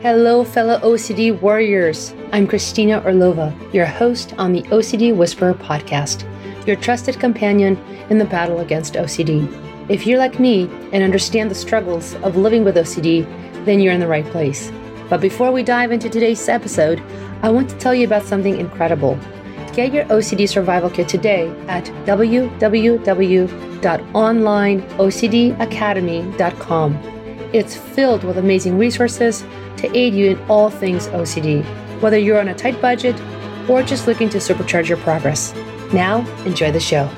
Hello, fellow OCD warriors. I'm Kristina Orlova, your host on the OCD Whisperer podcast, your trusted companion in the battle against OCD. If you're like me and understand the struggles of living with OCD, then you're in the right place. But before we dive into today's episode, I want to tell you about something incredible. Get your OCD survival kit today at www.onlineocdacademy.com. It's filled with amazing resources to aid you in all things OCD, whether you're on a tight budget or just looking to supercharge your progress. Now, enjoy the show.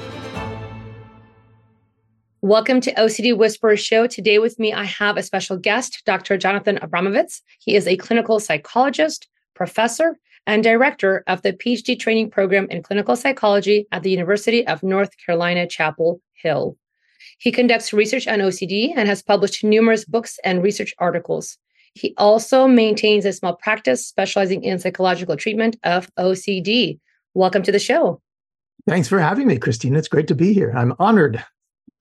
Welcome to OCD Whisperer Show. Today with me, I have a special guest, Dr. Jonathan Abramowitz. He is a clinical psychologist, professor, and director of the PhD training program in clinical psychology at the University of North Carolina, Chapel Hill. He conducts research on OCD and has published numerous books and research articles. He also maintains a small practice specializing in psychological treatment of OCD. Welcome to the show. Thanks for having me, Christine. It's great to be here. I'm honored.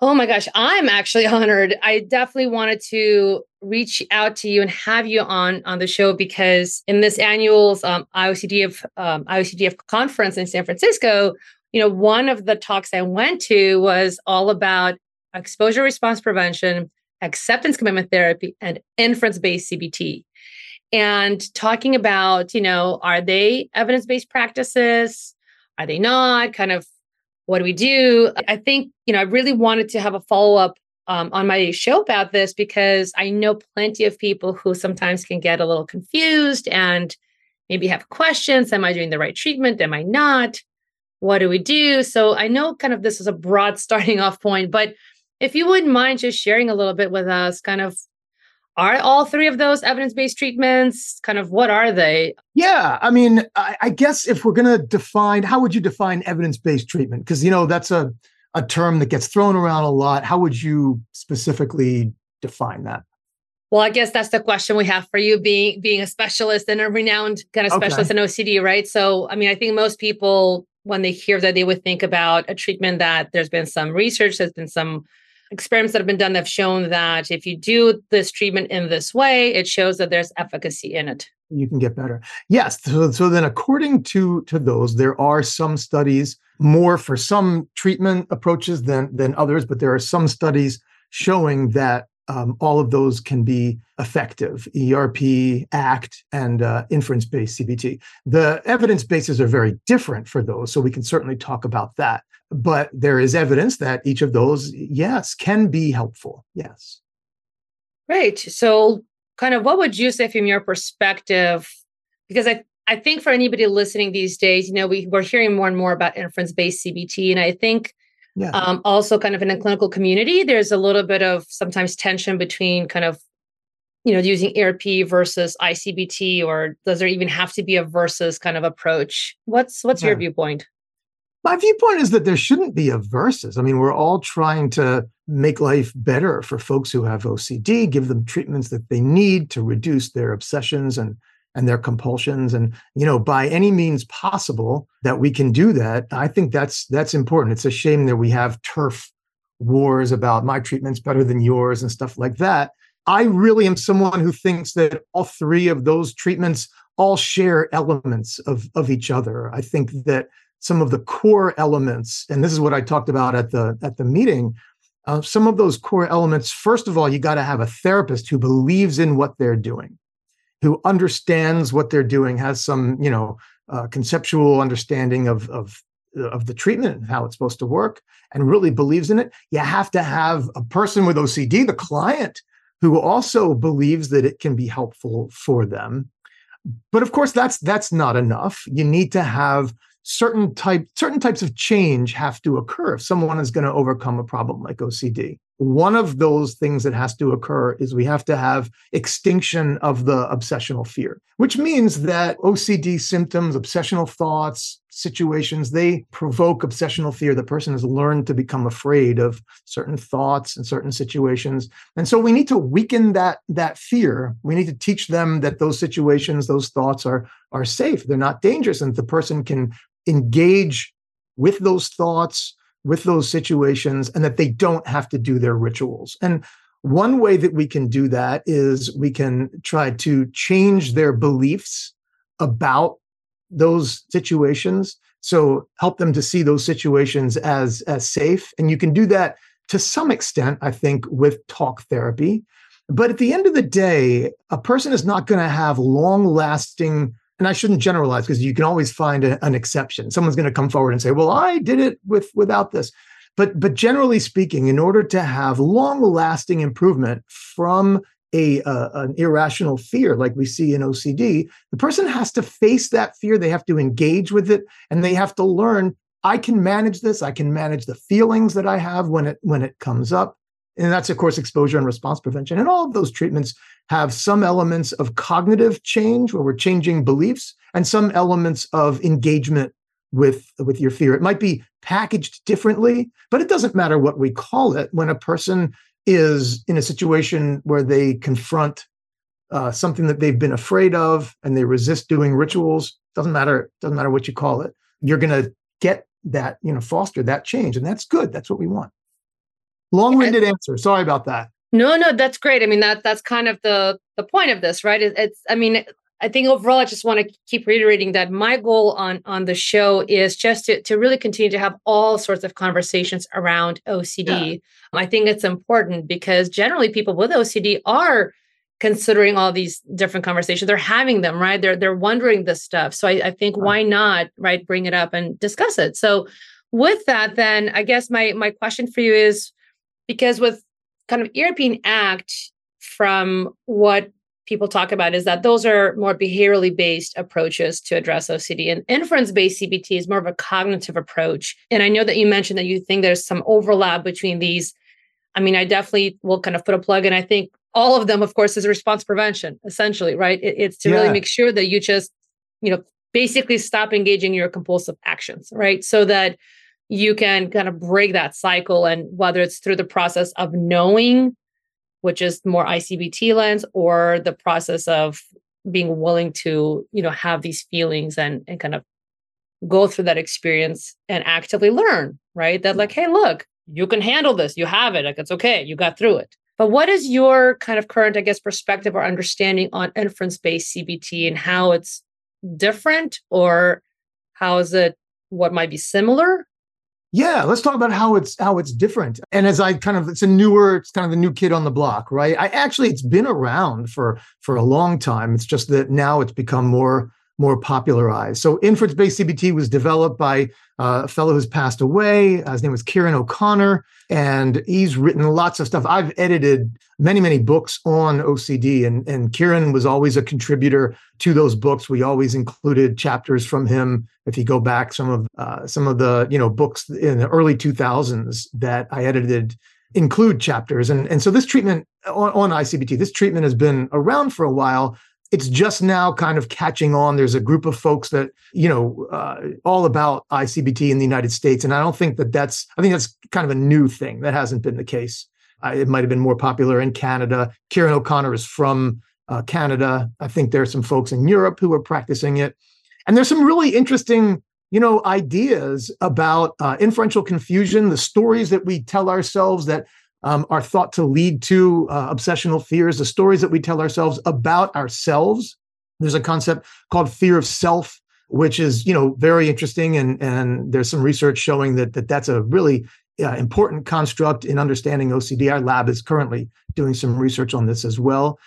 Oh my gosh, I'm actually honored. I definitely wanted to reach out to you and have you on on the show because in this annual's um, IOCDF um, IOCDF conference in San Francisco, you know, one of the talks I went to was all about exposure response prevention acceptance commitment therapy and inference based CBT. And talking about, you know, are they evidence based practices? Are they not? Kind of what do we do? I think, you know, I really wanted to have a follow up um, on my show about this because I know plenty of people who sometimes can get a little confused and maybe have questions. Am I doing the right treatment? Am I not? What do we do? So I know kind of this is a broad starting off point, but if you wouldn't mind just sharing a little bit with us, kind of are all three of those evidence-based treatments kind of what are they? Yeah i mean i, I guess if we're going to define how would you define evidence-based treatment? Because you know that's a, a term that gets thrown around a lot. How would you specifically define that? Well i guess that's the question we have for you being being a specialist and a renowned kind of specialist okay. in ocd right? So i mean i think most people when they hear that they would think about a treatment that there's been some research there's been some experiments that have been done have shown that if you do this treatment in this way, it shows that there's efficacy in it. You can get better. Yes. So, so then, according to to those, there are some studies more for some treatment approaches than than others, but there are some studies showing that um, all of those can be effective ERP, ACT, and uh, inference based CBT. The evidence bases are very different for those. So we can certainly talk about that but there is evidence that each of those, yes, can be helpful. Yes. Great. So, kind of what would you say from your perspective? Because I, I think for anybody listening these days, you know, we, we're hearing more and more about inference based CBT. And I think yeah. um, also kind of in the clinical community, there's a little bit of sometimes tension between kind of you know using ERP versus ICBT or does there even have to be a versus kind of approach? What's what's yeah. your viewpoint? My viewpoint is that there shouldn't be a versus. I mean, we're all trying to make life better for folks who have OCD, give them treatments that they need to reduce their obsessions and and their compulsions. And you know by any means possible that we can do that i think that's that's important. It's a shame that we have turf wars about my treatment's better than yours and stuff like that. I really am someone who thinks that all three of those treatments all share elements of of each other. I think that some of the core elements, and this is what I talked about at the at the meeting. Uh, some of those core elements. First of all, you got to have a therapist who believes in what they're doing, who understands what they're doing, has some you know uh, conceptual understanding of of of the treatment and how it's supposed to work, and really believes in it. You have to have a person with OCD, the client, who also believes that it can be helpful for them. But of course, that's that's not enough. You need to have certain type certain types of change have to occur if someone is going to overcome a problem like OCD. One of those things that has to occur is we have to have extinction of the obsessional fear, which means that OCD symptoms, obsessional thoughts, situations, they provoke obsessional fear. The person has learned to become afraid of certain thoughts and certain situations. And so we need to weaken that, that fear. We need to teach them that those situations, those thoughts are, are safe. They're not dangerous and the person can engage with those thoughts, with those situations, and that they don't have to do their rituals. And one way that we can do that is we can try to change their beliefs about those situations. So help them to see those situations as, as safe. And you can do that to some extent, I think, with talk therapy. But at the end of the day, a person is not going to have long lasting, and I shouldn't generalize because you can always find a, an exception. Someone's going to come forward and say, well, I did it with without this. But, but generally speaking, in order to have long lasting improvement from a uh, an irrational fear like we see in OCD, the person has to face that fear. They have to engage with it, and they have to learn. I can manage this. I can manage the feelings that I have when it when it comes up, and that's of course exposure and response prevention. And all of those treatments have some elements of cognitive change, where we're changing beliefs, and some elements of engagement with with your fear. It might be packaged differently, but it doesn't matter what we call it. When a person is in a situation where they confront uh, something that they've been afraid of and they resist doing rituals, doesn't matter doesn't matter what you call it. You're going to get that you know foster that change, and that's good. That's what we want. Long-winded answer. Sorry about that. No, no, that's great. I mean, that that's kind of the the point of this, right? It, it's, I mean, I think overall, I just want to keep reiterating that my goal on on the show is just to to really continue to have all sorts of conversations around OCD. Yeah. I think it's important because generally people with OCD are considering all these different conversations. They're having them, right? They're they're wondering this stuff. So I, I think why not, right, bring it up and discuss it. So with that, then I guess my my question for you is because with kind of ERP and ACT from what people talk about is that those are more behaviorally based approaches to address OCD. And inference based CBT is more of a cognitive approach. And I know that you mentioned that you think there's some overlap between these. I mean, I definitely will kind of put a plug in. I think all of them, of course, is response prevention, essentially, right? It, it's to yeah. really make sure that you just, you know, basically stop engaging your compulsive actions, right? So that you can kind of break that cycle. And whether it's through the process of knowing which is more ICBT lens, or the process of being willing to, you know, have these feelings and and kind of go through that experience and actively learn, right? That like, hey, look, you can handle this. You have it. Like it's okay. You got through it. But what is your kind of current, I guess, perspective or understanding on inference-based CBT and how it's different or how is it what might be similar yeah, let's talk about how it's how it's different. And as I kind of it's a newer, it's kind of the new kid on the block, right? I actually it's been around for for a long time. It's just that now it's become more more popularized. So inference-based CBT was developed by a fellow who's passed away. Uh, his name was Kieran O'Connor, and he's written lots of stuff. I've edited many, many books on OCD, and, and Kieran was always a contributor to those books. We always included chapters from him. If you go back, some of uh, some of the you know books in the early 2000s that I edited include chapters, and and so this treatment on, on ICBT, this treatment has been around for a while it's just now kind of catching on. There's a group of folks that you know uh, all about ICBT in the United States, and I don't think that that's. I think that's kind of a new thing. That hasn't been the case. It might have been more popular in Canada. Kieran O'Connor is from uh, Canada. I think there are some folks in Europe who are practicing it, and there's some really interesting you know ideas about uh, inferential confusion the stories that we tell ourselves that um, are thought to lead to uh, obsessional fears, the stories that we tell ourselves about ourselves. There's a concept called fear of self, which is you know very interesting, and and there's some research showing that that that's a really uh, important construct in understanding OCD. Our lab is currently doing some research on this as well.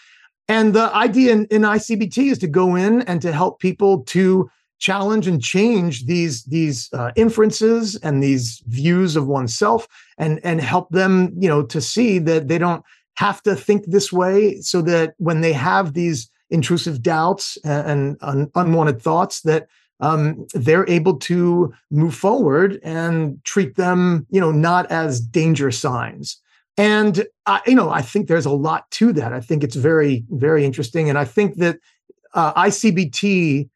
And the idea in, in ICBT is to go in and to help people to challenge and change these these uh, inferences and these views of oneself and and help them you know to see that they don't have to think this way so that when they have these intrusive doubts and, and unwanted thoughts that um, they're able to move forward and treat them you know not as danger signs. And I, you know i think there's a lot to that. I think it's very very interesting. And i think that uh, icbt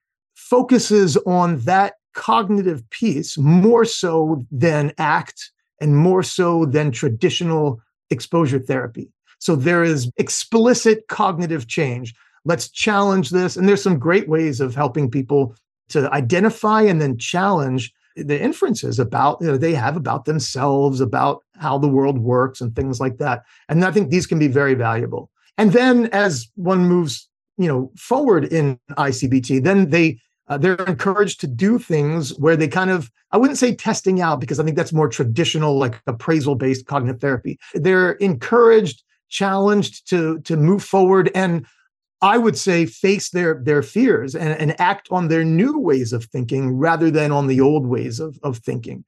focuses on that cognitive piece more so than ACT and more so than traditional exposure therapy. So there is explicit cognitive change. Let's challenge this. And there's some great ways of helping people to identify and then challenge the inferences about you know, they have about themselves, about how the world works, and things like that. And I think these can be very valuable. And then as one moves, you know, forward in ICBT, then they uh, they're encouraged to do things where they kind of i wouldn't say testing out because i think that's more traditional like appraisal based cognitive therapy they're encouraged challenged to to move forward and I would say face their their fears and, and act on their new ways of thinking rather than on the old ways of, of thinking.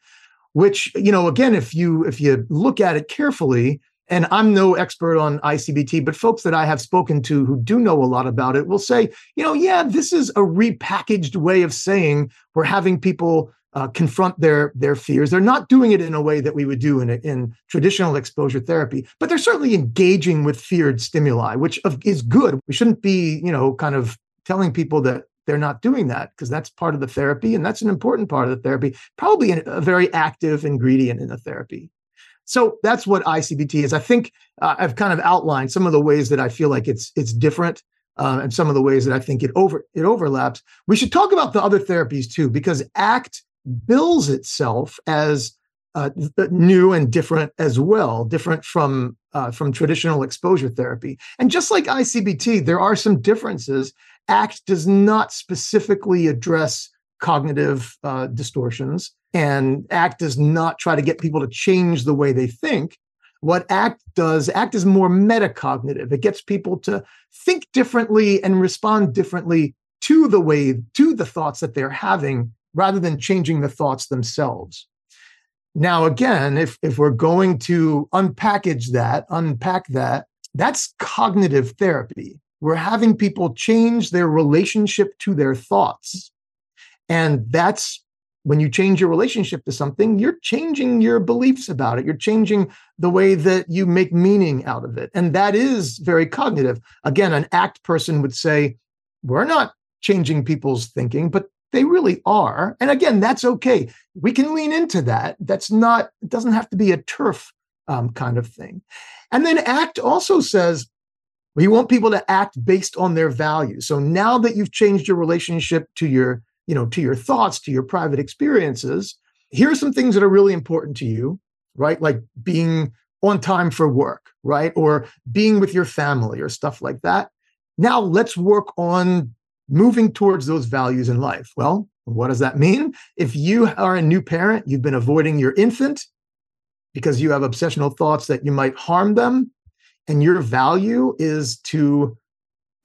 Which, you know, again, if you if you look at it carefully, and I'm no expert on ICBT, but folks that I have spoken to who do know a lot about it will say, you know, yeah, this is a repackaged way of saying we're having people uh, confront their their fears. They're not doing it in a way that we would do in in traditional exposure therapy, but they're certainly engaging with feared stimuli, which is good. We shouldn't be, you know, kind of telling people that they're not doing that because that's part of the therapy and that's an important part of the therapy, probably a very active ingredient in the therapy. So that's what ICBT is. I think uh, I've kind of outlined some of the ways that I feel like it's it's different. Uh, and some of the ways that I think it over it overlaps. We should talk about the other therapies too, because ACT bills itself as uh, new and different as well, different from uh, from traditional exposure therapy. And just like ICBT, there are some differences. ACT does not specifically address cognitive uh, distortions, and ACT does not try to get people to change the way they think. What ACT does, ACT is more metacognitive. It gets people to think differently and respond differently to the way, to the thoughts that they're having rather than changing the thoughts themselves. Now, again, if, if we're going to unpackage that, unpack that, that's cognitive therapy. We're having people change their relationship to their thoughts. And that's when you change your relationship to something, you're changing your beliefs about it. You're changing the way that you make meaning out of it. And that is very cognitive. Again, an ACT person would say, we're not changing people's thinking, but they really are. And again, that's okay. We can lean into that. That's not, it doesn't have to be a turf um, kind of thing. And then ACT also says, we want people to act based on their values. So now that you've changed your relationship to your, you know, to your thoughts, to your private experiences, here are some things that are really important to you, right? Like being on time for work, right? Or being with your family or stuff like that. Now let's work on moving towards those values in life. Well, what does that mean? If you are a new parent, you've been avoiding your infant because you have obsessional thoughts that you might harm them, and your value is to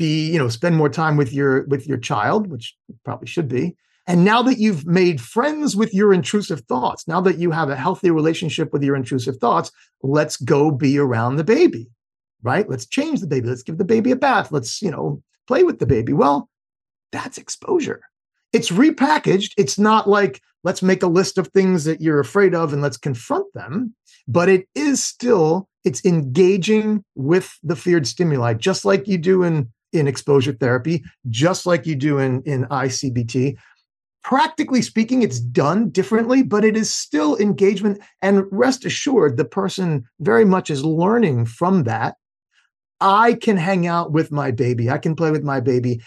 be, you know, spend more time with your with your child, which probably should be. And now that you've made friends with your intrusive thoughts, now that you have a healthy relationship with your intrusive thoughts, let's go be around the baby, right? Let's change the baby. Let's give the baby a bath. Let's, you know, play with the baby. Well, that's exposure. It's repackaged. It's not like let's make a list of things that you're afraid of and let's confront them, but it is still it's engaging with the feared stimuli just like you do in in exposure therapy, just like you do in in ICBT. Practically speaking, it's done differently, but it is still engagement. And rest assured, the person very much is learning from that. I can hang out with my baby. I can play with my baby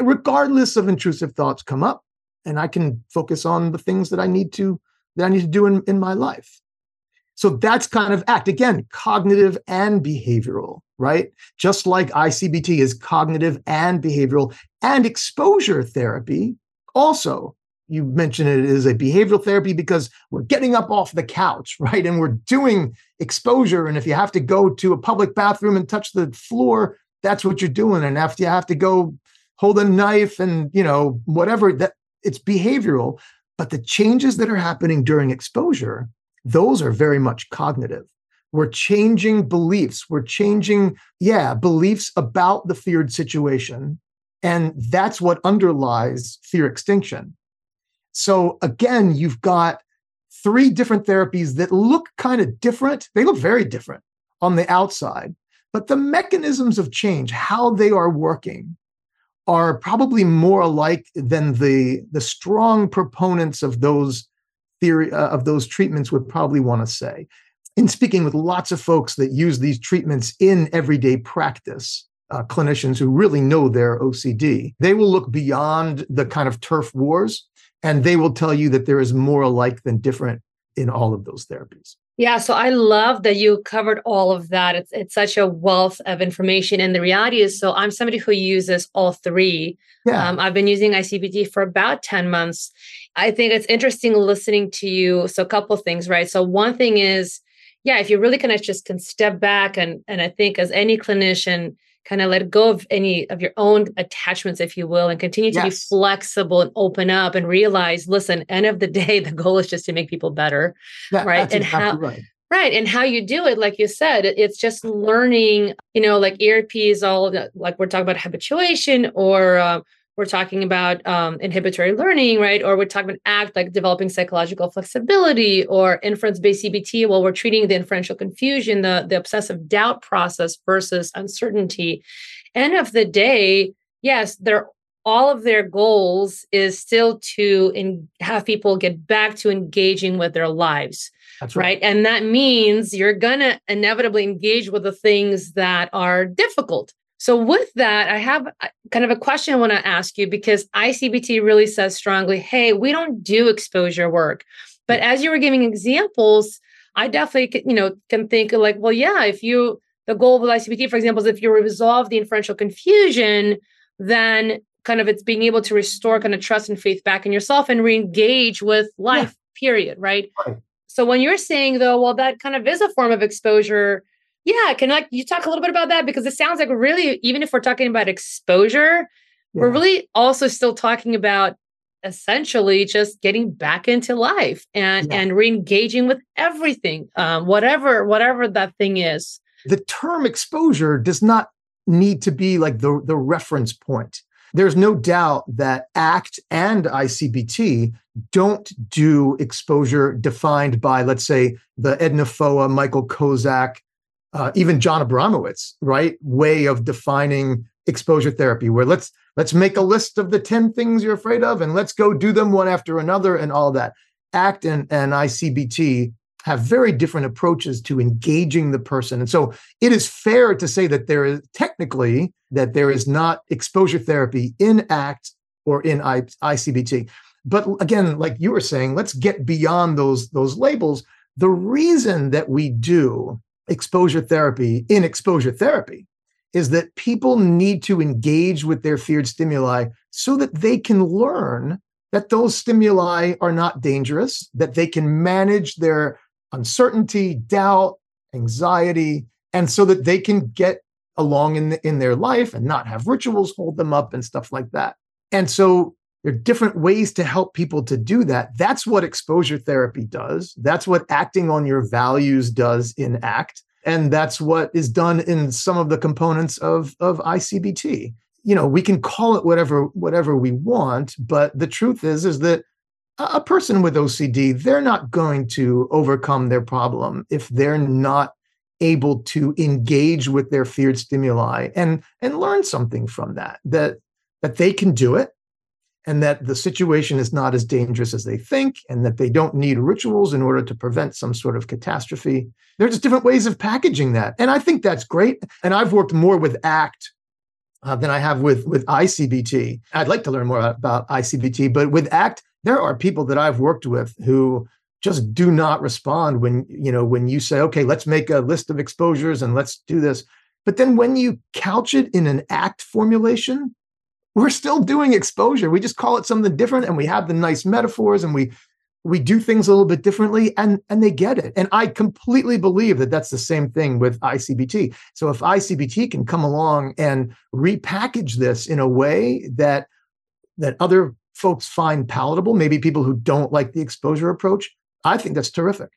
regardless of intrusive thoughts come up and i can focus on the things that i need to that i need to do in, in my life so that's kind of act. Again cognitive and behavioral right? Just like icbt is cognitive and behavioral and exposure therapy. Also you mentioned it is a behavioral therapy because we're getting up off the couch right? And we're doing exposure. And if you have to go to a public bathroom and touch the floor that's what you're doing. And after you have to go hold a knife and you know whatever that it's behavioral. But the changes that are happening during exposure those are very much cognitive. We're changing beliefs. We're changing yeah beliefs about the feared situation and that's what underlies fear extinction. So again you've got three different therapies that look kind of different. They look very different on the outside but the mechanisms of change how they are working are probably more alike than the the strong proponents of those theory uh, of those treatments would probably want to say in speaking with lots of folks that use these treatments in everyday practice uh, clinicians who really know their ocd they will look beyond the kind of turf wars And they will tell you that there is more alike than different in all of those therapies. Yeah, so I love that you covered all of that. It's it's such a wealth of information, and the reality is, so I'm somebody who uses all three. Yeah. Um, I've been using ICBT for about ten months. I think it's interesting listening to you. So a couple things, right? So one thing is, yeah, if you really kind of just can step back and and I think as any clinician, kind of let go of any of your own attachments, if you will, and continue to yes. be flexible and open up and realize, listen, end of the day, the goal is just to make people better. Yeah, right. and exactly how right. Right. And how you do it, like you said, it's just learning, you know, like ERP is all like we're talking about habituation or uh, we're talking about um, inhibitory learning, right? Or we're talking about ACT, like developing psychological flexibility, or inference-based CBT. Well, we're treating the inferential confusion, the the obsessive doubt process versus uncertainty. End of the day, yes, they're all of their goals is still to in, have people get back to engaging with their lives. That's right. right. And that means you're going to inevitably engage with the things that are difficult so, with that, I have uh, kind of a question I want to ask you because ICBT really says strongly, hey, we don't do exposure work. But as you were giving examples, I definitely, you know, can think like, well, yeah, if you, the goal with ICBT, for example, is if you resolve the inferential confusion, then kind of it's being able to restore kind of trust and faith back in yourself and re-engage with life, yeah. period, right? right? So when you're saying though, well, that kind of is a form of exposure, yeah, can like you talk a little bit about that because it sounds like really even if we're talking about exposure, yeah. we're really also still talking about essentially just getting back into life and yeah. and re-engaging with everything um, whatever whatever that thing is the term exposure does not need to be like the the reference point there's no doubt that act and icbt don't do exposure defined by let's say the edna foa michael kozak uh, even Jon Abramowitz, right, way of defining exposure therapy, where let's let's make a list of the 10 things you're afraid of and let's go do them one after another and all that. ACT and, and ICBT have very different approaches to engaging the person. And so it is fair to say that there is technically that there is not exposure therapy in ACT or in I, ICBT. But again, like you were saying, let's get beyond those, those labels. The reason that we do exposure therapy in exposure therapy is that people need to engage with their feared stimuli so that they can learn that those stimuli are not dangerous, that they can manage their uncertainty, doubt, anxiety, and so that they can get along in, the, in their life and not have rituals hold them up and stuff like that. And so there are different ways to help people to do that. That's what exposure therapy does. That's what acting on your values does in ACT. And that's what is done in some of the components of, of ICBT. You know, we can call it whatever whatever we want, but the truth is is that a person with OCD, they're not going to overcome their problem if they're not able to engage with their feared stimuli and and learn something from that that that they can do it and that the situation is not as dangerous as they think, and that they don't need rituals in order to prevent some sort of catastrophe. There's just different ways of packaging that. And I think that's great. And I've worked more with ACT uh, than I have with, with ICBT. I'd like to learn more about ICBT, but with ACT, there are people that I've worked with who just do not respond when you know when you say okay let's make a list of exposures and let's do this but then when you couch it in an act formulation we're still doing exposure. We just call it something different and we have the nice metaphors and we we do things a little bit differently and and they get it. And I completely believe that that's the same thing with ICBT. So if ICBT can come along and repackage this in a way that that other folks find palatable, maybe people who don't like the exposure approach, I think that's terrific.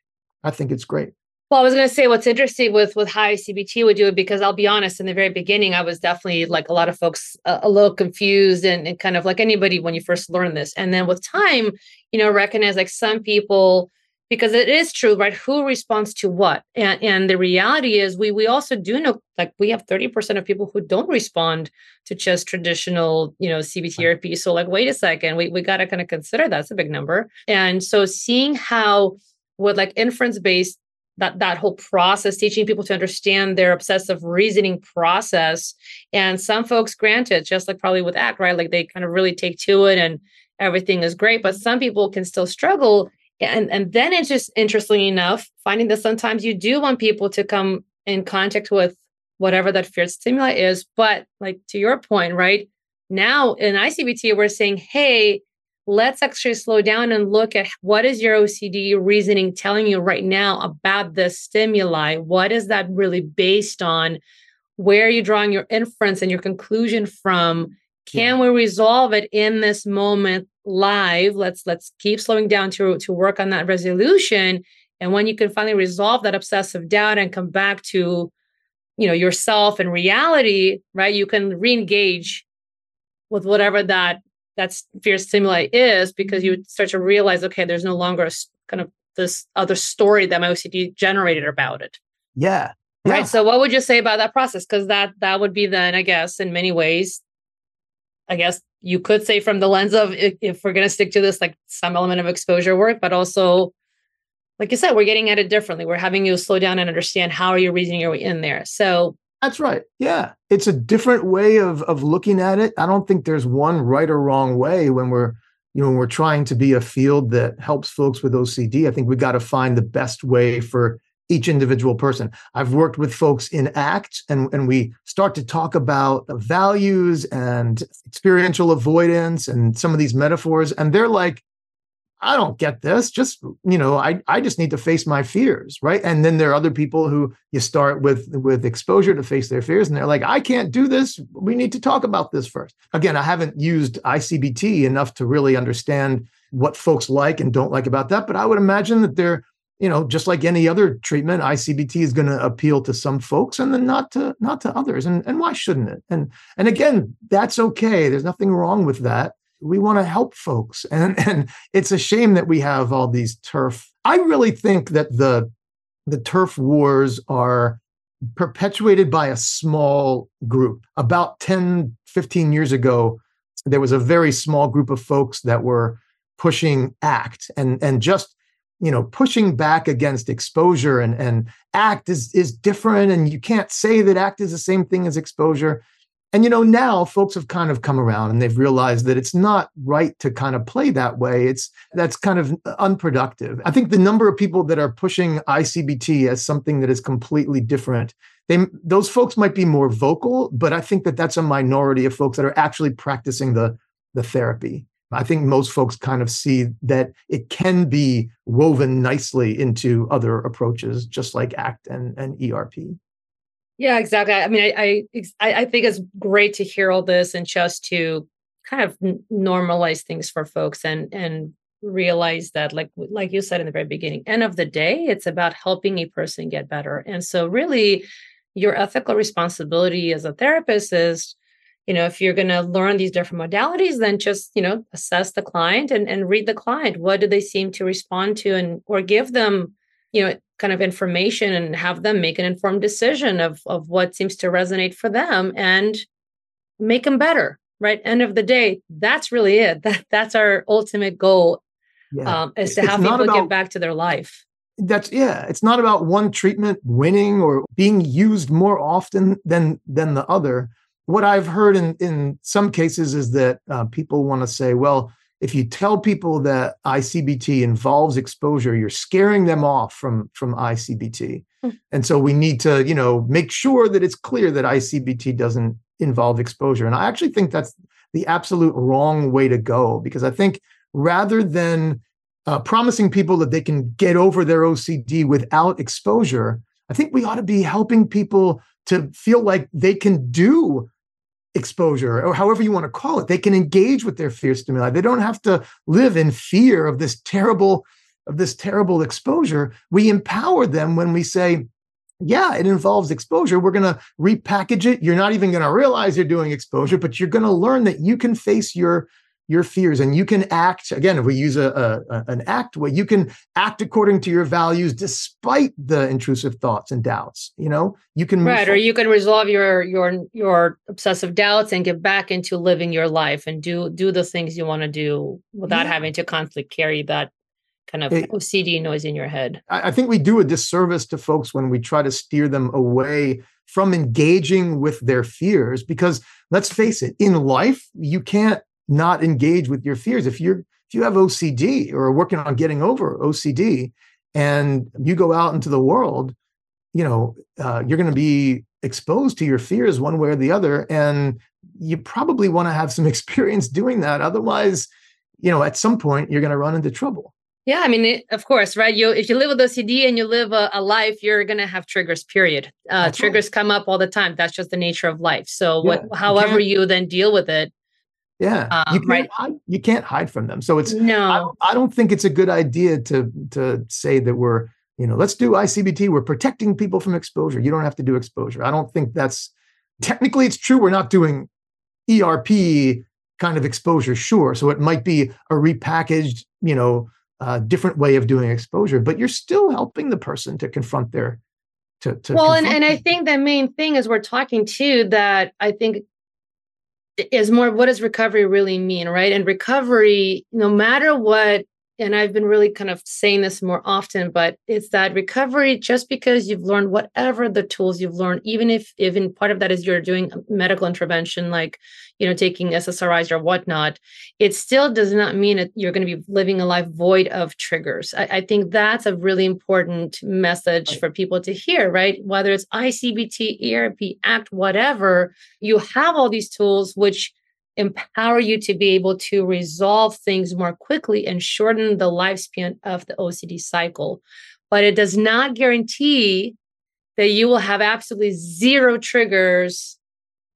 I think it's great. Well, I was going to say what's interesting with with how CBT would do it because I'll be honest, in the very beginning, I was definitely like a lot of folks a, a little confused and, and, kind of like anybody when you first learn this, and then with time, you know, recognize like some people because it is true, right? Who responds to what, and and the reality is we we also do know like we have thirty percent of people who don't respond to just traditional you know CBT therapy. So like, wait a second, we we got to kind of consider that's a big number, and so seeing how with like inference based that that whole process teaching people to understand their obsessive reasoning process and some folks granted just like probably with act right like they kind of really take to it and everything is great. But some people can still struggle. And, and then it's just interestingly enough, finding that sometimes you do want people to come in contact with whatever that feared stimuli is. But like to your point, right? Now in ICBT, we're saying, hey, let's actually slow down and look at what is your OCD reasoning telling you right now about this stimuli? What is that really based on? Where are you drawing your inference and your conclusion from? Can yeah. we resolve it in this moment live? Let's let's keep slowing down to to work on that resolution. And when you can finally resolve that obsessive doubt and come back to, you know, yourself and reality, right? You can re-engage with whatever that that fear stimuli is because you mm-hmm. start to realize, okay, there's no longer a kind of this other story that my OCD generated about it. Yeah. yeah. Right. So what would you say about that process? Because that that would be then, I guess, in many ways, I guess you could say from the lens of if, if we're going to stick to this, like some element of exposure work, but also, like you said, we're getting at it differently. We're having you slow down and understand how are you reasoning your way in there. So that's right. Yeah. It's a different way of of looking at it. I don't think there's one right or wrong way when we're you know when we're trying to be a field that helps folks with OCD. I think we got to find the best way for each individual person. I've worked with folks in ACT and, and we start to talk about values and experiential avoidance and some of these metaphors. And they're like, I don't get this. Just, you know, I, I just need to face my fears. Right. And then there are other people who you start with with exposure to face their fears. And they're like, I can't do this. We need to talk about this first. Again, I haven't used ICBT enough to really understand what folks like and don't like about that. But I would imagine that they're, you know, just like any other treatment, ICBT is going to appeal to some folks and then not to not to others. And and why shouldn't it? And and again, that's okay. There's nothing wrong with that we want to help folks. And and it's a shame that we have all these turf. I really think that the the turf wars are perpetuated by a small group. About 10 15 years ago there was a very small group of folks that were pushing act and and just you know pushing back against exposure and and act is is different and you can't say that act is the same thing as exposure and you know, now folks have kind of come around and they've realized that it's not right to kind of play that way. It's that's kind of unproductive. I think the number of people that are pushing ICBT as something that is completely different, they those folks might be more vocal, but I think that that's a minority of folks that are actually practicing the the therapy. I think most folks kind of see that it can be woven nicely into other approaches, just like ACT and, and ERP. Yeah, exactly. I mean, I, I I think it's great to hear all this and just to kind of normalize things for folks and and realize that like like you said in the very beginning end of the day it's about helping a person get better and so really your ethical responsibility as a therapist is you know if you're going to learn these different modalities then just you know assess the client and, and read the client what do they seem to respond to and or give them you know kind of information and have them make an informed decision of of what seems to resonate for them and make them better right? End of the day that's really it. That that's our ultimate goal yeah. um, is to have people about, get back to their life. That's yeah it's not about one treatment winning or being used more often than than the other. What i've heard in in some cases is that uh, people want to say well if you tell people that ICBT involves exposure, you're scaring them off from from ICBT. Hmm. And so we need to, you know, make sure that it's clear that ICBT doesn't involve exposure. And I actually think that's the absolute wrong way to go because I think rather than uh, promising people that they can get over their OCD without exposure, I think we ought to be helping people to feel like they can do exposure or however you want to call it. They can engage with their fear stimuli. They don't have to live in fear of this terrible of this terrible exposure. We empower them when we say yeah it involves exposure. We're going to repackage it. You're not even going to realize you're doing exposure but you're going to learn that you can face your your fears. And you can act again if we use a, a, an act way you can act according to your values despite the intrusive thoughts and doubts you know? You can right or you can resolve your your your obsessive doubts and get back into living your life and do do the things you want to do without yeah. having to constantly carry that kind of it, ocd noise in your head. I, I think we do a disservice to folks when we try to steer them away from engaging with their fears because let's face it in life you can't not engage with your fears. If you're if you have OCD or are working on getting over OCD, and you go out into the world, you know, uh, you're going to be exposed to your fears one way or the other, and you probably want to have some experience doing that. Otherwise, you know, at some point you're going to run into trouble. Yeah, I mean, it, of course, right? You if you live with OCD and you live a, a life, you're gonna have triggers. Period. Uh, triggers right. come up all the time. That's just the nature of life. So, yeah, what, however you, you, then deal with it. Yeah, um, you can't right? hide, you can't hide from them. So it's no. I don't, I don't think it's a good idea to to say that we're you know let's do ICBT. We're protecting people from exposure. You don't have to do exposure. I don't think that's technically it's true. We're not doing ERP kind of exposure, sure. So it might be a repackaged, you know, uh, different way of doing exposure, but you're still helping the person to confront their to, to well, and, and I think the main thing is we're talking too that I think is more what does recovery really mean, right? And recovery, no matter what and I've been really kind of saying this more often, but it's that recovery just because you've learned whatever the tools you've learned, even if even part of that is you're doing medical intervention, like you know, taking SSRIs or whatnot, it still does not mean that you're going to be living a life void of triggers. I, I think that's a really important message right. for people to hear, right? Whether it's ICBT, ERP, ACT, whatever, you have all these tools which empower you to be able to resolve things more quickly and shorten the lifespan of the OCD cycle. But it does not guarantee that you will have absolutely zero triggers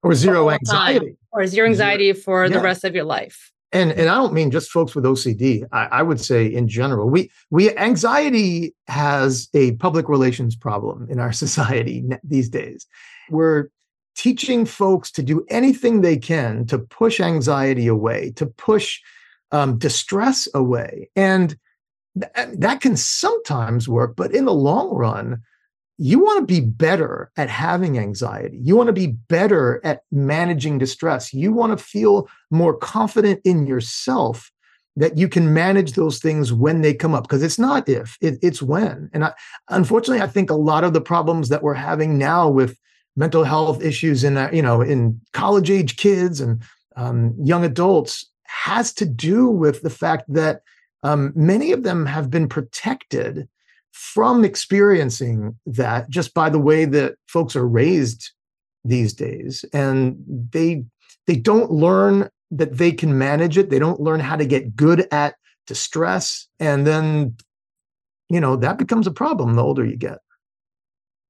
or zero anxiety or zero anxiety for yeah. the rest of your life. And and I don't mean just folks with OCD. I, I, would say in general, we we anxiety has a public relations problem in our society these days. We're teaching folks to do anything they can to push anxiety away, to push um, distress away. And th- that can sometimes work, but in the long run, you want to be better at having anxiety. You want to be better at managing distress. You want to feel more confident in yourself that you can manage those things when they come up because it's not if it, it's when and I, unfortunately i think a lot of the problems that we're having now with mental health issues in uh, you know in college age kids and um, young adults has to do with the fact that um, many of them have been protected from experiencing that just by the way that folks are raised these days. And they they don't learn that they can manage it. They don't learn how to get good at distress. And then you know that becomes a problem the older you get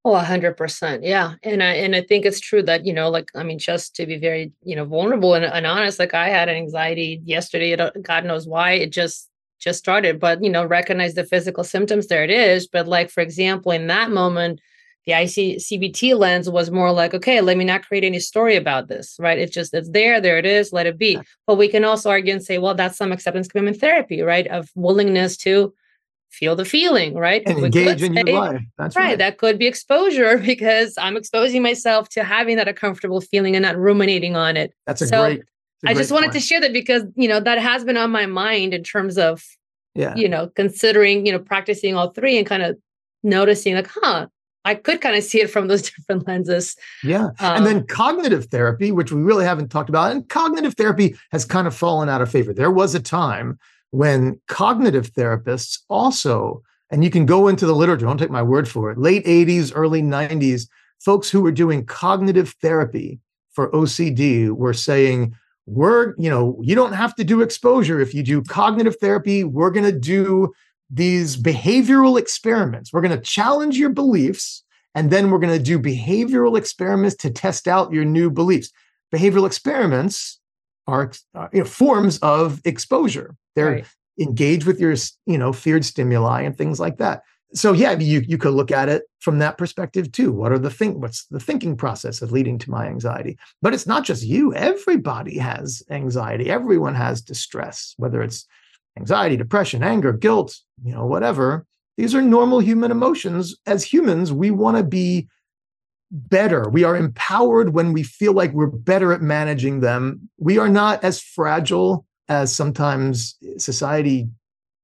Oh, a hundred percent. Yeah. And I, and I think it's true that, you know, like, I mean, just to be very, you know, vulnerable and, and honest, like I had an anxiety yesterday, uh, God knows why it just, just started, but, you know, recognize the physical symptoms. There it is. But like, for example, in that moment, the IC CBT lens was more like, okay, let me not create any story about this, right? It's just, it's there, there it is, let it be. But we can also argue and say, well, that's some acceptance commitment therapy, right? Of willingness to feel the feeling, right? And engage in say, your life. That's right, right. That could be exposure because I'm exposing myself to having that uncomfortable feeling and not ruminating on it. That's a so great. A I just wanted to share that because you know that has been on my mind in terms of, yeah, you know, considering you know practicing all three and kind of noticing like, huh, I could kind of see it from those different lenses. Yeah. Um, and then cognitive therapy, which we really haven't talked about, and cognitive therapy has kind of fallen out of favor. There was a time when cognitive therapists also, and you can go into the literature, don't take my word for it, late 80s, early 90s, folks who were doing cognitive therapy for OCD were saying, we're, you know, you don't have to do exposure. If you do cognitive therapy, we're going to do these behavioral experiments. We're going to challenge your beliefs, and then we're going to do behavioral experiments to test out your new beliefs. Behavioral experiments are, are you know, forms of exposure. They're right. engaged with your, you know, feared stimuli and things like that. So yeah, you you could look at it from that perspective too. What are the think? What's the thinking process of leading to my anxiety? But it's not just you. Everybody has anxiety. Everyone has distress, whether it's anxiety, depression, anger, guilt, you know, whatever. These are normal human emotions. As humans, we want to be better. We are empowered when we feel like we're better at managing them. We are not as fragile as sometimes society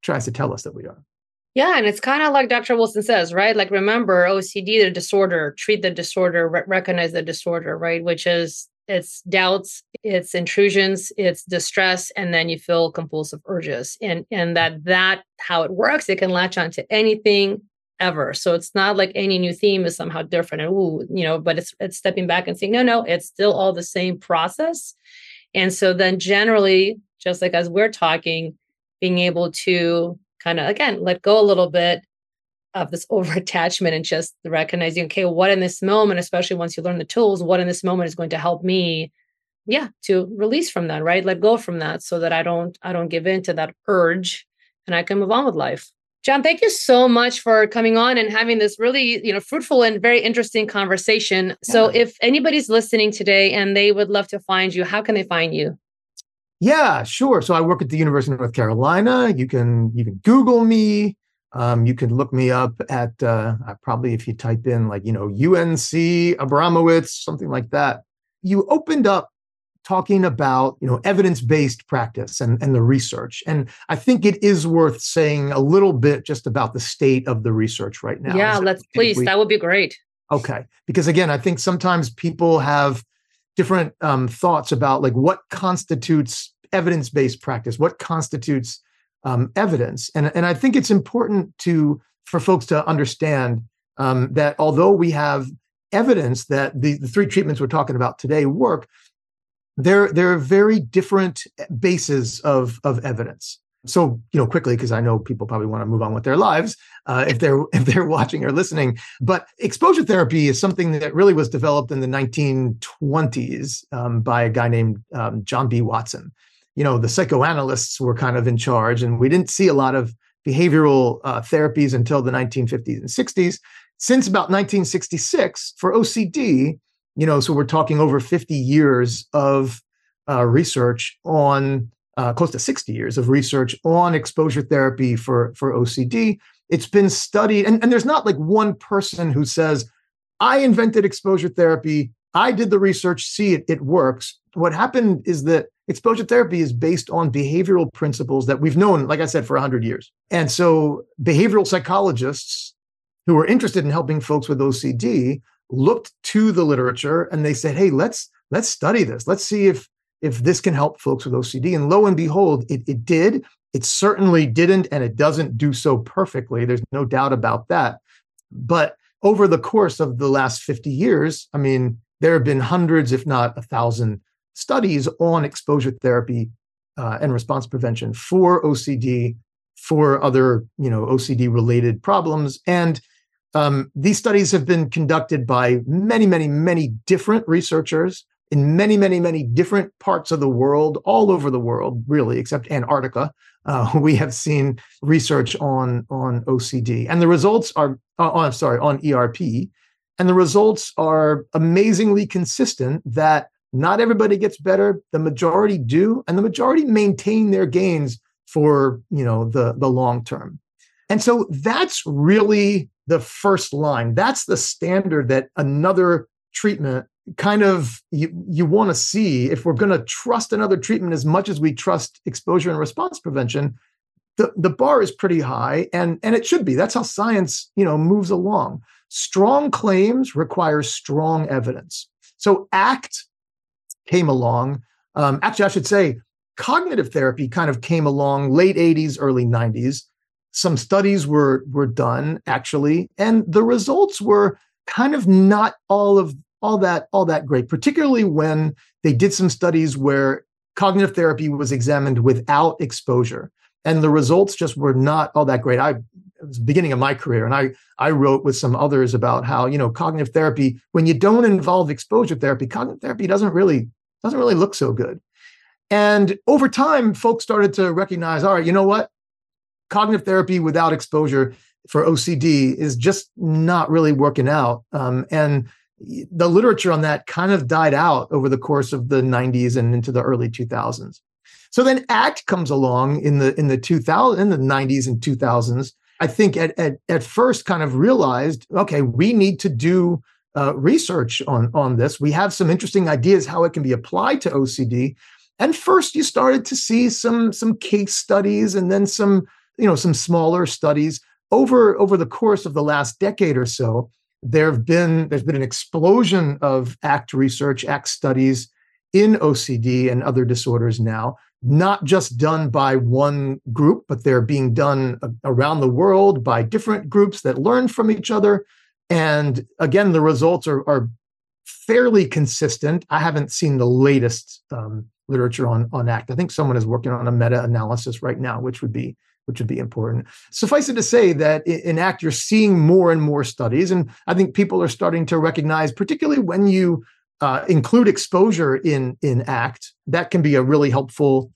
tries to tell us that we are. Yeah, and it's kind of like Dr. Wilson says, right? Like, remember OCD, the disorder, treat the disorder, re- recognize the disorder, right? Which is it's doubts it's intrusions it's distress and then you feel compulsive urges and and that that how it works it can latch on to anything ever so it's not like any new theme is somehow different and ooh you know but it's it's stepping back and saying no no it's still all the same process and so then generally just like as we're talking being able to kind of again let go a little bit of this over attachment and just recognizing, okay, what in this moment, especially once you learn the tools, what in this moment is going to help me, yeah, to release from that, right? Let go from that so that I don't, I don't give in to that urge and I can move on with life. Jon, thank you so much for coming on and having this really, you know, fruitful and very interesting conversation. Yeah. So if anybody's listening today and they would love to find you, how can they find you? Yeah, sure. So I work at the University of North Carolina. You can you can Google me. Um, you can look me up at uh, probably if you type in like you know UNC Abramowitz, something like that. You opened up talking about you know evidence-based practice and, and the research. And i think it is worth saying a little bit just about the state of the research right now. Yeah let's please. we, that would be great. Okay. Because again i think sometimes people have different um, thoughts about like what constitutes evidence-based practice what constitutes um, evidence. And, and I think it's important to for folks to understand um, that although we have evidence that the, the three treatments we're talking about today work, there, there are very different bases of, of evidence. So, you know, quickly, because I know people probably want to move on with their lives uh, if they're if they're watching or listening. But exposure therapy is something that really was developed in the 1920s um, by a guy named um, John B. Watson you know the psychoanalysts were kind of in charge and we didn't see a lot of behavioral uh, therapies until the 1950s and 60s since about 1966 for ocd you know so we're talking over 50 years of uh, research on uh, close to 60 years of research on exposure therapy for for ocd it's been studied and, and there's not like one person who says i invented exposure therapy i did the research see it it works what happened is that exposure therapy is based on behavioral principles that we've known, like I said, for 100 years. And so behavioral psychologists who are interested in helping folks with OCD looked to the literature and they said, hey, let's let's study this. Let's see if if this can help folks with OCD. And lo and behold, it, it did. It certainly didn't, and it doesn't do so perfectly. There's no doubt about that. But over the course of the last 50 years, I mean, there have been hundreds, if not a thousand studies on exposure therapy uh, and response prevention for OCD, for other you know OCD related problems, and um, these studies have been conducted by many, many, many different researchers in many, many, many different parts of the world, all over the world, really, except Antarctica. Uh, we have seen research on on OCD, and the results are. Uh, I'm sorry, on ERP, and the results are amazingly consistent. That not everybody gets better. The majority do, and the majority maintain their gains for you know the the long term. And so that's really the first line. That's the standard that another treatment kind of you, you want to see if we're going to trust another treatment as much as we trust exposure and response prevention the, the bar is pretty high and and it should be that's how science you know moves along strong claims require strong evidence so act came along. Um, actually, I should say cognitive therapy kind of came along late 80s, early 90s. Some studies were were done actually, and the results were kind of not all of all that all that great, particularly when they did some studies where cognitive therapy was examined without exposure and the results just were not all that great. I it was beginning of my career, and I I wrote with some others about how you know cognitive therapy when you don't involve exposure therapy, cognitive therapy doesn't really doesn't really look so good. And over time, folks started to recognize, all right, you know what? Cognitive therapy without exposure for OCD is just not really working out. Um, and the literature on that kind of died out over the course of the 90s and into the early 2000s. So then ACT comes along in the in the 2000 in the 90s and 2000s. I think at, at, at first kind of realized, okay, we need to do uh, research on, on this. We have some interesting ideas how it can be applied to OCD. And first, you started to see some some case studies, and then some you know some smaller studies over over the course of the last decade or so. There have been there's been an explosion of ACT research, ACT studies, in OCD and other disorders now, not just done by one group, but they're being done around the world by different groups that learn from each other. And again, the results are, are fairly consistent. I haven't seen the latest um, literature on, on ACT. I think someone is working on a meta-analysis right now, which would be which would be important. Suffice it to say that in ACT, you're seeing more and more studies. And I think people are starting to recognize, particularly when you uh, include exposure in, in ACT, that can be a really helpful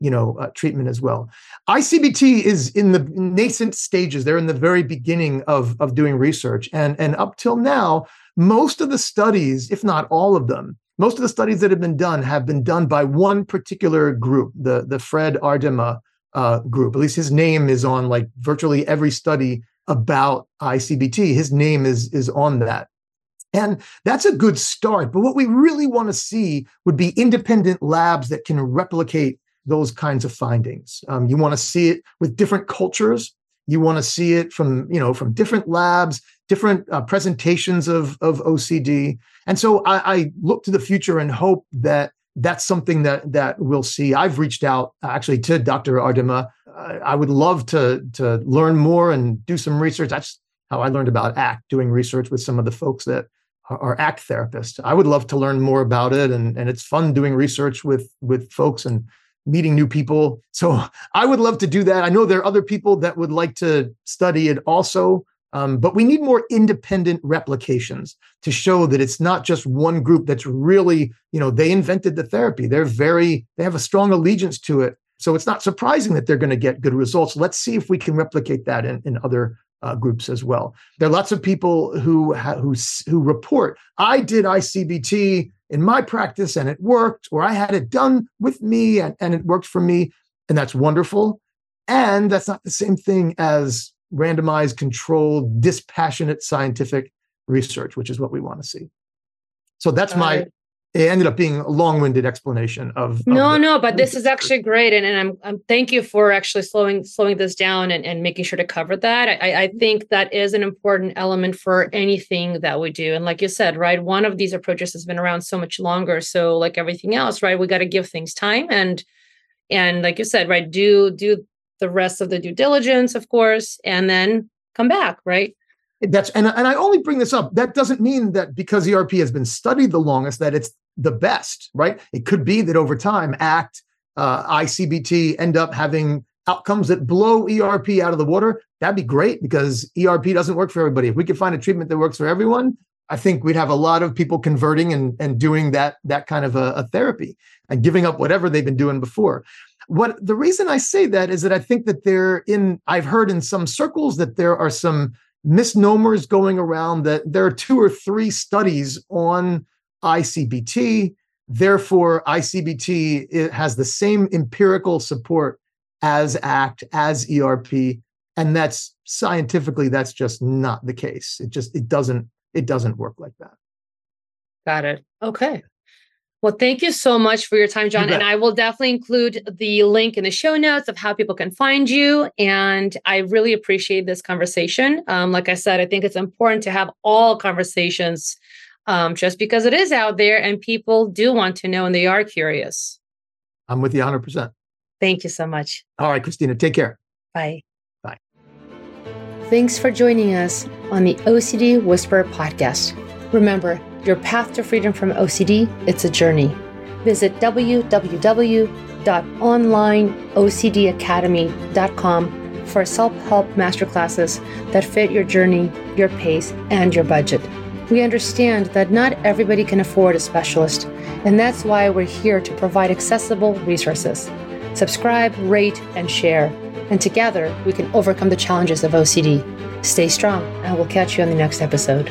you know uh, treatment as well icbt is in the nascent stages they're in the very beginning of of doing research and and up till now most of the studies if not all of them most of the studies that have been done have been done by one particular group the the fred Aardema uh, group. At least his name is on like virtually every study about ICBT. His name is is on that. And that's a good start. But what we really want to see would be independent labs that can replicate those kinds of findings. Um, you want to see it with different cultures. You want to see it from you know from different labs, different uh, presentations of of OCD. And so I, I look to the future and hope that that's something that that we'll see. I've reached out actually to Dr. Aardema. I would love to to learn more and do some research. That's how I learned about ACT, doing research with some of the folks that are, are ACT therapists. I would love to learn more about it, and and it's fun doing research with with folks and meeting new people. So I would love to do that. I know there are other people that would like to study it also. Um, but we need more independent replications to show that it's not just one group that's really, you know, they invented the therapy. They're very, they have a strong allegiance to it. So it's not surprising that they're going to get good results. Let's see if we can replicate that in, in other uh, groups as well. There are lots of people who ha- who who report, I did ICBT in my practice and it worked, or I had it done with me and, and it worked for me, and that's wonderful. And that's not the same thing as randomized, controlled, dispassionate scientific research, which is what we want to see. So that's my. It ended up being a long-winded explanation of. of no, no, but this is actually great, and, and I'm, I'm thank you for actually slowing slowing this down and, and making sure to cover that. I, I think that is an important element for anything that we do, and like you said, right, one of these approaches has been around so much longer. So, like everything else, right, we got to give things time and and like you said, right, do do the rest of the due diligence, of course, and then come back, right? That's and, and I only bring this up. That doesn't mean that because ERP has been studied the longest that it's the best, right? It could be that over time, ACT, uh, ICBT end up having outcomes that blow ERP out of the water. That'd be great because ERP doesn't work for everybody. If we could find a treatment that works for everyone, I think we'd have a lot of people converting and, and doing that that kind of a, a therapy and giving up whatever they've been doing before. What the reason I say that is that I think that there in I've heard in some circles that there are some misnomers going around that there are two or three studies on ICBT. Therefore, ICBT it has the same empirical support as ACT, as ERP, and that's scientifically that's just not the case. It just it doesn't it doesn't work like that. Got it. Okay. Well, thank you so much for your time, Jon. And I will definitely include the link in the show notes of how people can find you. And I really appreciate this conversation. Um, like I said, I think it's important to have all conversations um, just because it is out there and people do want to know and they are curious. I'm with you 100%. Thank you so much. All right, Kristina, take care. Bye. Bye. Thanks for joining us on the OCD Whisperer podcast. Remember, your path to freedom from OCD, it's a journey. Visit www.onlineocdacademy.com for self-help masterclasses that fit your journey, your pace, and your budget. We understand that not everybody can afford a specialist, and that's why we're here to provide accessible resources. Subscribe, rate, and share, and together we can overcome the challenges of OCD. Stay strong, and we'll catch you on the next episode.